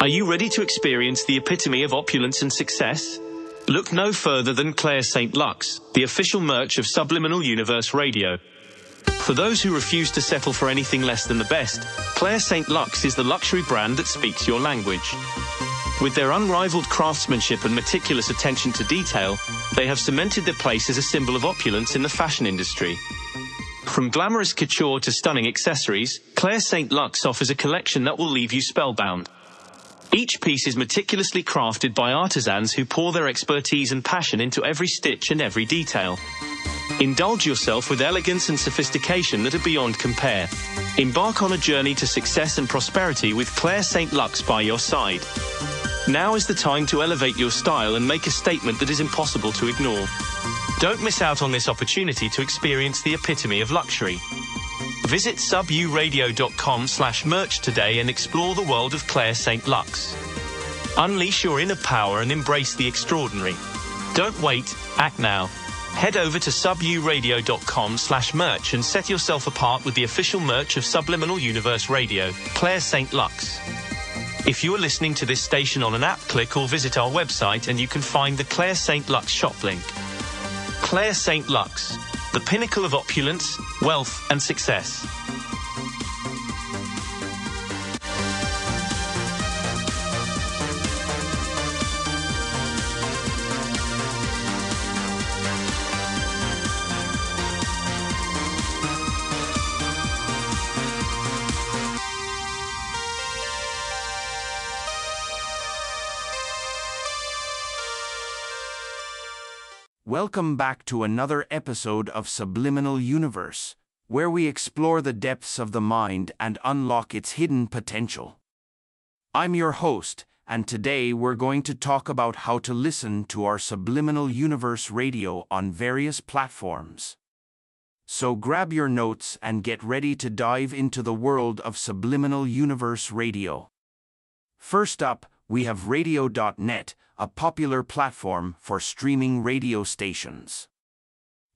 Are you ready to experience the epitome of opulence and success? Look no further than Claire St. Lux, the official merch of Subliminal Universe Radio. For those who refuse to settle for anything less than the best, Claire St. Lux is the luxury brand that speaks your language. With their unrivaled craftsmanship and meticulous attention to detail, they have cemented their place as a symbol of opulence in the fashion industry. From glamorous couture to stunning accessories, Claire St. Lux offers a collection that will leave you spellbound. Each piece is meticulously crafted by artisans who pour their expertise and passion into every stitch and every detail. Indulge yourself with elegance and sophistication that are beyond compare. Embark on a journey to success and prosperity with Claire St. Lux by your side. Now is the time to elevate your style and make a statement that is impossible to ignore. Don't miss out on this opportunity to experience the epitome of luxury. Visit suburadio.com slash merch today and explore the world of Claire St. Lux. Unleash your inner power and embrace the extraordinary. Don't wait, act now. Head over to suburadio.com slash merch and set yourself apart with the official merch of Subliminal Universe Radio, Claire St. Lux. If you are listening to this station on an app, click or visit our website and you can find the Claire St. Lux shop link. Claire St. Lux, the pinnacle of opulence, wealth, and success. Welcome back to another episode of Subliminal Universe, where we explore the depths of the mind and unlock its hidden potential. I'm your host, and today we're going to talk about how to listen to our Subliminal Universe radio on various platforms. So grab your notes and get ready to dive into the world of Subliminal Universe radio. First up, we have Radio.net, a popular platform for streaming radio stations.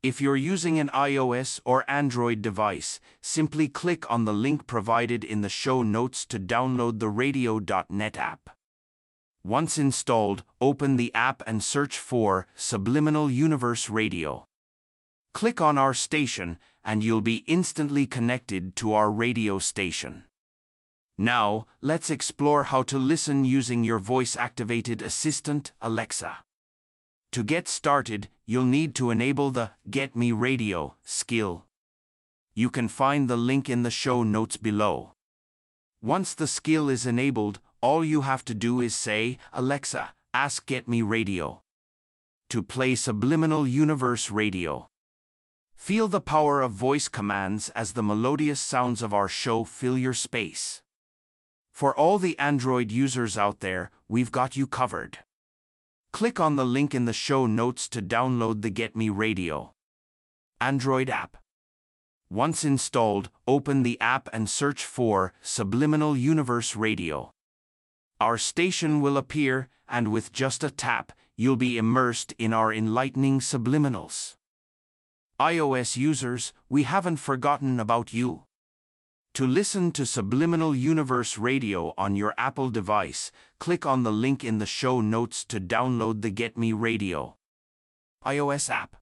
If you're using an iOS or Android device, simply click on the link provided in the show notes to download the Radio.net app. Once installed, open the app and search for Subliminal Universe Radio. Click on our station, and you'll be instantly connected to our radio station. Now, let's explore how to listen using your voice-activated assistant, Alexa. To get started, you'll need to enable the Get Me Radio skill. You can find the link in the show notes below. Once the skill is enabled, all you have to do is say, Alexa, ask Get Me Radio. To play Subliminal Universe Radio. Feel the power of voice commands as the melodious sounds of our show fill your space. For all the Android users out there, we've got you covered. Click on the link in the show notes to download the Get Me Radio Android app. Once installed, open the app and search for Subliminal Universe Radio. Our station will appear, and with just a tap, you'll be immersed in our enlightening subliminals. iOS users, we haven't forgotten about you. To listen to Subliminal Universe Radio on your Apple device, click on the link in the show notes to download the Get Me Radio iOS app.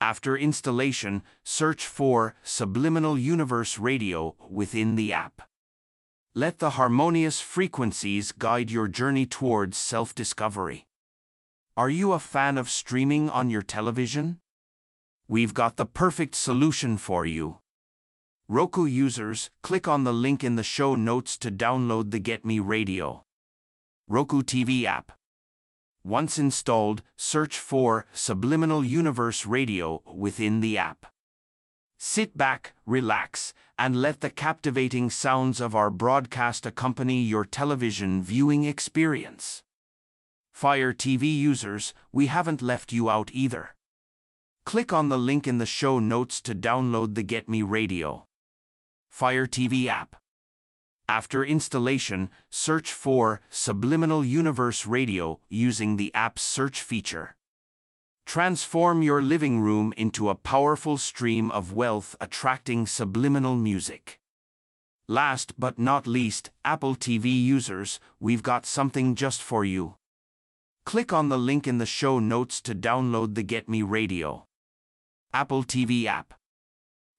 After installation, search for Subliminal Universe Radio within the app. Let the harmonious frequencies guide your journey towards self discovery. Are you a fan of streaming on your television? We've got the perfect solution for you. Roku users, click on the link in the show notes to download the Get Me Radio Roku TV app. Once installed, search for Subliminal Universe Radio within the app. Sit back, relax, and let the captivating sounds of our broadcast accompany your television viewing experience. Fire TV users, we haven't left you out either. Click on the link in the show notes to download the Get Me Radio Fire TV app. After installation, search for Subliminal Universe Radio using the app's search feature. Transform your living room into a powerful stream of wealth attracting subliminal music. Last but not least, Apple TV users, we've got something just for you. Click on the link in the show notes to download the Get Me Radio Apple TV app.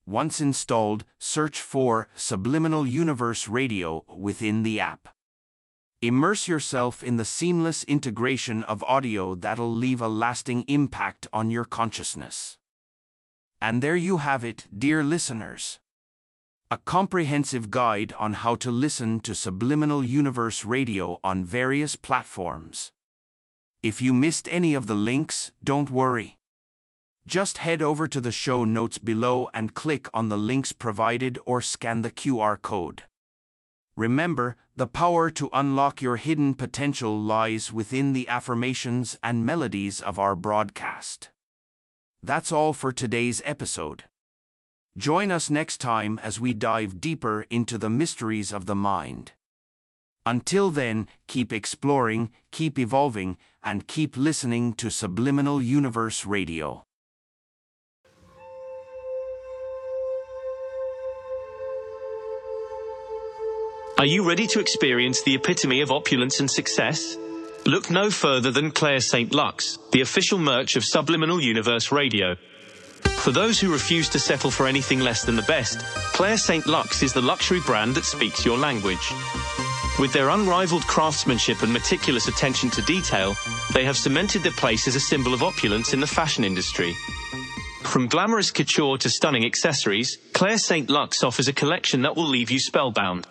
Once installed, search for Subliminal Universe Radio within the app. Immerse yourself in the seamless integration of audio that'll leave a lasting impact on your consciousness. And there you have it, dear listeners. A comprehensive guide on how to listen to Subliminal Universe Radio on various platforms. If you missed any of the links, don't worry. Just head over to the show notes below and click on the links provided or scan the QR code. Remember, the power to unlock your hidden potential lies within the affirmations and melodies of our broadcast. That's all for today's episode. Join us next time as we dive deeper into the mysteries of the mind. Until then, keep exploring, keep evolving, and keep listening to Subliminal Universe Radio. Are you ready to experience the epitome of opulence and success? Look no further than Claire St. Lux, the official merch of Subliminal Universe Radio. For those who refuse to settle for anything less than the best, Claire St. Lux is the luxury brand that speaks your language. With their unrivaled craftsmanship and meticulous attention to detail, they have cemented their place as a symbol of opulence in the fashion industry. From glamorous couture to stunning accessories, Claire St. Lux offers a collection that will leave you spellbound.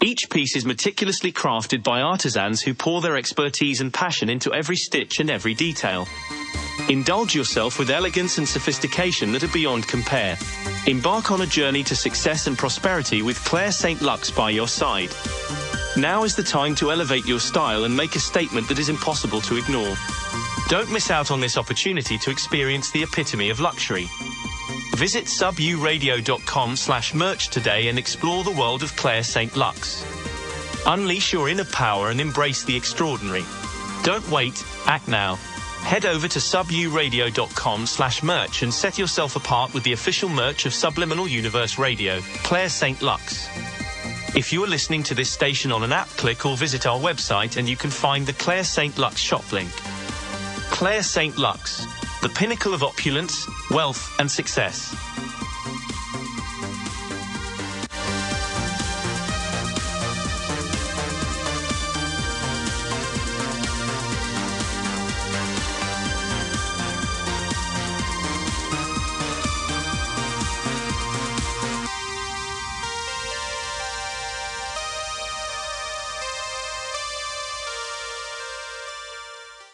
Each piece is meticulously crafted by artisans who pour their expertise and passion into every stitch and every detail. Indulge yourself with elegance and sophistication that are beyond compare. Embark on a journey to success and prosperity with Claire St. Lux by your side. Now is the time to elevate your style and make a statement that is impossible to ignore. Don't miss out on this opportunity to experience the epitome of luxury. Visit suburadio.com slash merch today and explore the world of Claire St. Lux. Unleash your inner power and embrace the extraordinary. Don't wait, act now. Head over to suburadio.com slash merch and set yourself apart with the official merch of Subliminal Universe Radio, Claire St. Lux. If you are listening to this station on an app, click or visit our website and you can find the Claire St. Lux shop link. Claire St. Lux, the pinnacle of opulence, wealth, and success.